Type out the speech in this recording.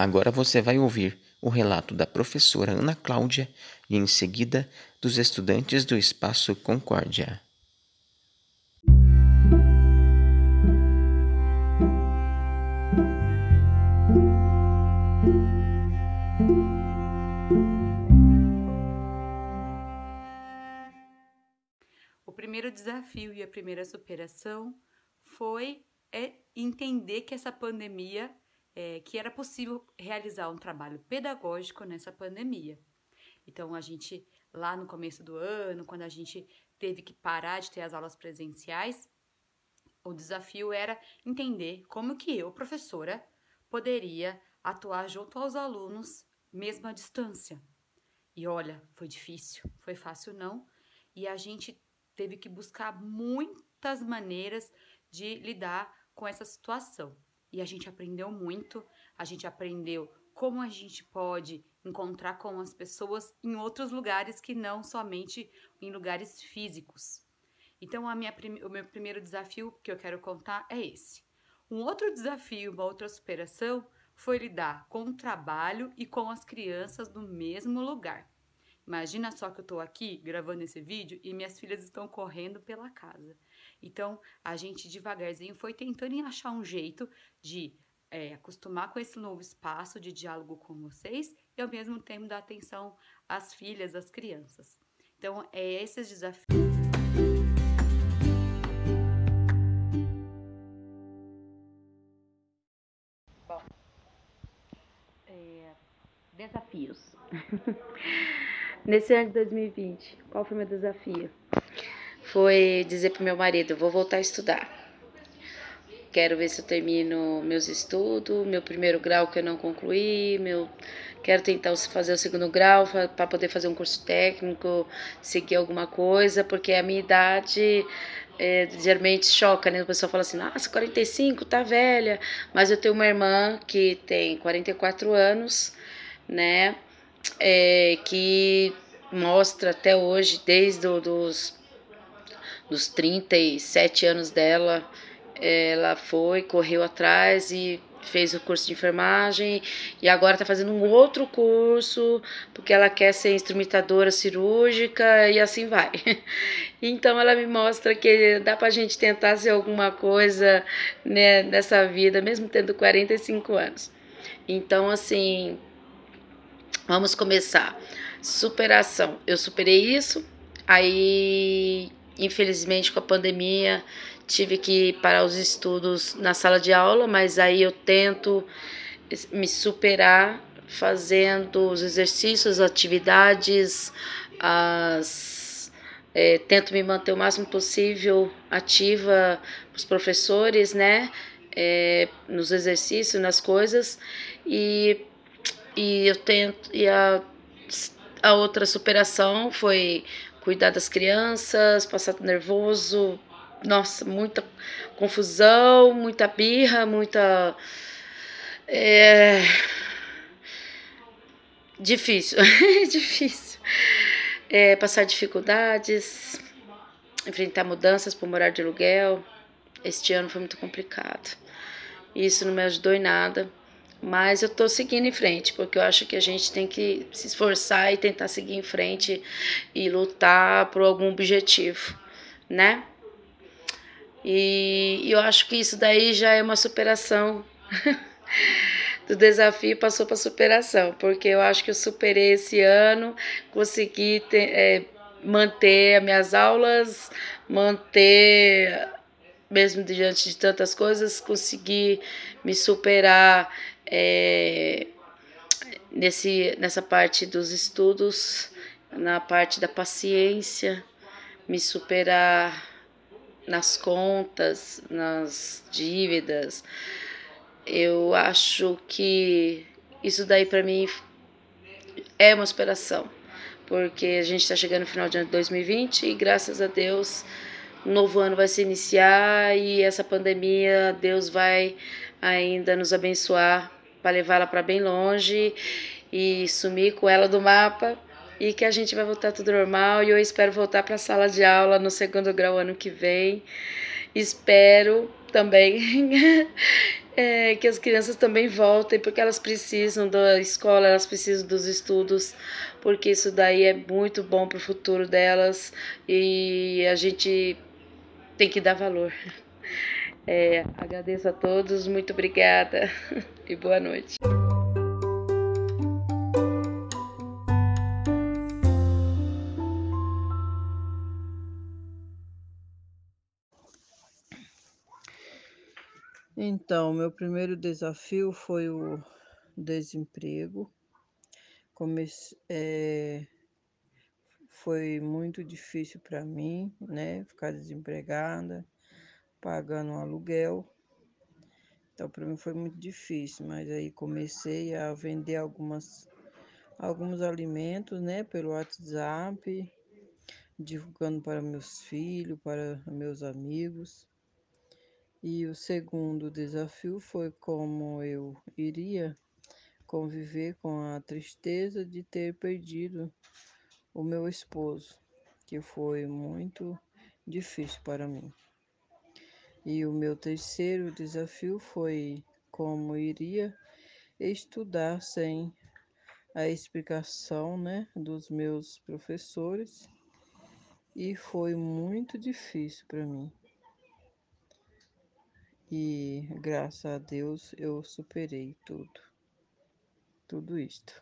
Agora você vai ouvir o relato da professora Ana Cláudia e, em seguida, dos estudantes do Espaço Concórdia. O primeiro desafio e a primeira superação foi é, entender que essa pandemia é, que era possível realizar um trabalho pedagógico nessa pandemia. Então, a gente, lá no começo do ano, quando a gente teve que parar de ter as aulas presenciais, o desafio era entender como que eu, professora, poderia atuar junto aos alunos, mesmo à distância. E olha, foi difícil, foi fácil não, e a gente teve que buscar muitas maneiras de lidar com essa situação e a gente aprendeu muito. A gente aprendeu como a gente pode encontrar com as pessoas em outros lugares que não somente em lugares físicos. Então, o meu primeiro desafio que eu quero contar é esse. Um outro desafio, uma outra superação, foi lidar com o trabalho e com as crianças no mesmo lugar. Imagina só que eu estou aqui gravando esse vídeo e minhas filhas estão correndo pela casa. Então, a gente devagarzinho foi tentando achar um jeito de é, acostumar com esse novo espaço de diálogo com vocês e ao mesmo tempo dar atenção às filhas, às crianças. Então, é esses desafios. Bom, é, desafios. Nesse ano de 2020, qual foi o meu desafio? Foi dizer pro meu marido: vou voltar a estudar. Quero ver se eu termino meus estudos, meu primeiro grau que eu não concluí, meu quero tentar fazer o segundo grau para poder fazer um curso técnico, seguir alguma coisa, porque a minha idade é, geralmente choca, né? O pessoal fala assim, nossa, 45, tá velha. Mas eu tenho uma irmã que tem 44 anos, né? É, que mostra até hoje, desde os dos 37 anos dela, ela foi, correu atrás e fez o curso de enfermagem e agora está fazendo um outro curso porque ela quer ser instrumentadora cirúrgica e assim vai. Então ela me mostra que dá para a gente tentar ser alguma coisa né, nessa vida, mesmo tendo 45 anos. Então, assim, vamos começar. Superação. Eu superei isso, aí Infelizmente, com a pandemia, tive que parar os estudos na sala de aula, mas aí eu tento me superar fazendo os exercícios, atividades, as, é, tento me manter o máximo possível ativa os professores, né? É, nos exercícios, nas coisas, e, e eu tento. E a, a outra superação foi cuidar das crianças, passar nervoso, nossa, muita confusão, muita birra, muita. É... Difícil, difícil. É, passar dificuldades, enfrentar mudanças para morar de aluguel. Este ano foi muito complicado. Isso não me ajudou em nada. Mas eu estou seguindo em frente, porque eu acho que a gente tem que se esforçar e tentar seguir em frente e lutar por algum objetivo, né? E eu acho que isso daí já é uma superação do desafio passou para superação, porque eu acho que eu superei esse ano, consegui ter, é, manter as minhas aulas, manter, mesmo diante de tantas coisas, consegui me superar é, nesse, nessa parte dos estudos, na parte da paciência, me superar nas contas, nas dívidas. Eu acho que isso daí para mim é uma superação, porque a gente está chegando no final de 2020 e graças a Deus um novo ano vai se iniciar e essa pandemia Deus vai ainda nos abençoar para levá-la para bem longe e sumir com ela do mapa e que a gente vai voltar tudo normal e eu espero voltar para a sala de aula no segundo grau ano que vem. Espero também. é, que as crianças também voltem, porque elas precisam da escola, elas precisam dos estudos, porque isso daí é muito bom para o futuro delas e a gente tem que dar valor. É, agradeço a todos, muito obrigada e boa noite. Então, meu primeiro desafio foi o desemprego. Comece, é, foi muito difícil para mim, né? Ficar desempregada, pagando um aluguel. Então, para mim foi muito difícil, mas aí comecei a vender algumas, alguns alimentos, né? Pelo WhatsApp, divulgando para meus filhos, para meus amigos. E o segundo desafio foi como eu iria conviver com a tristeza de ter perdido o meu esposo, que foi muito difícil para mim. E o meu terceiro desafio foi como iria estudar sem a explicação né, dos meus professores, e foi muito difícil para mim e graças a Deus eu superei tudo, tudo isto.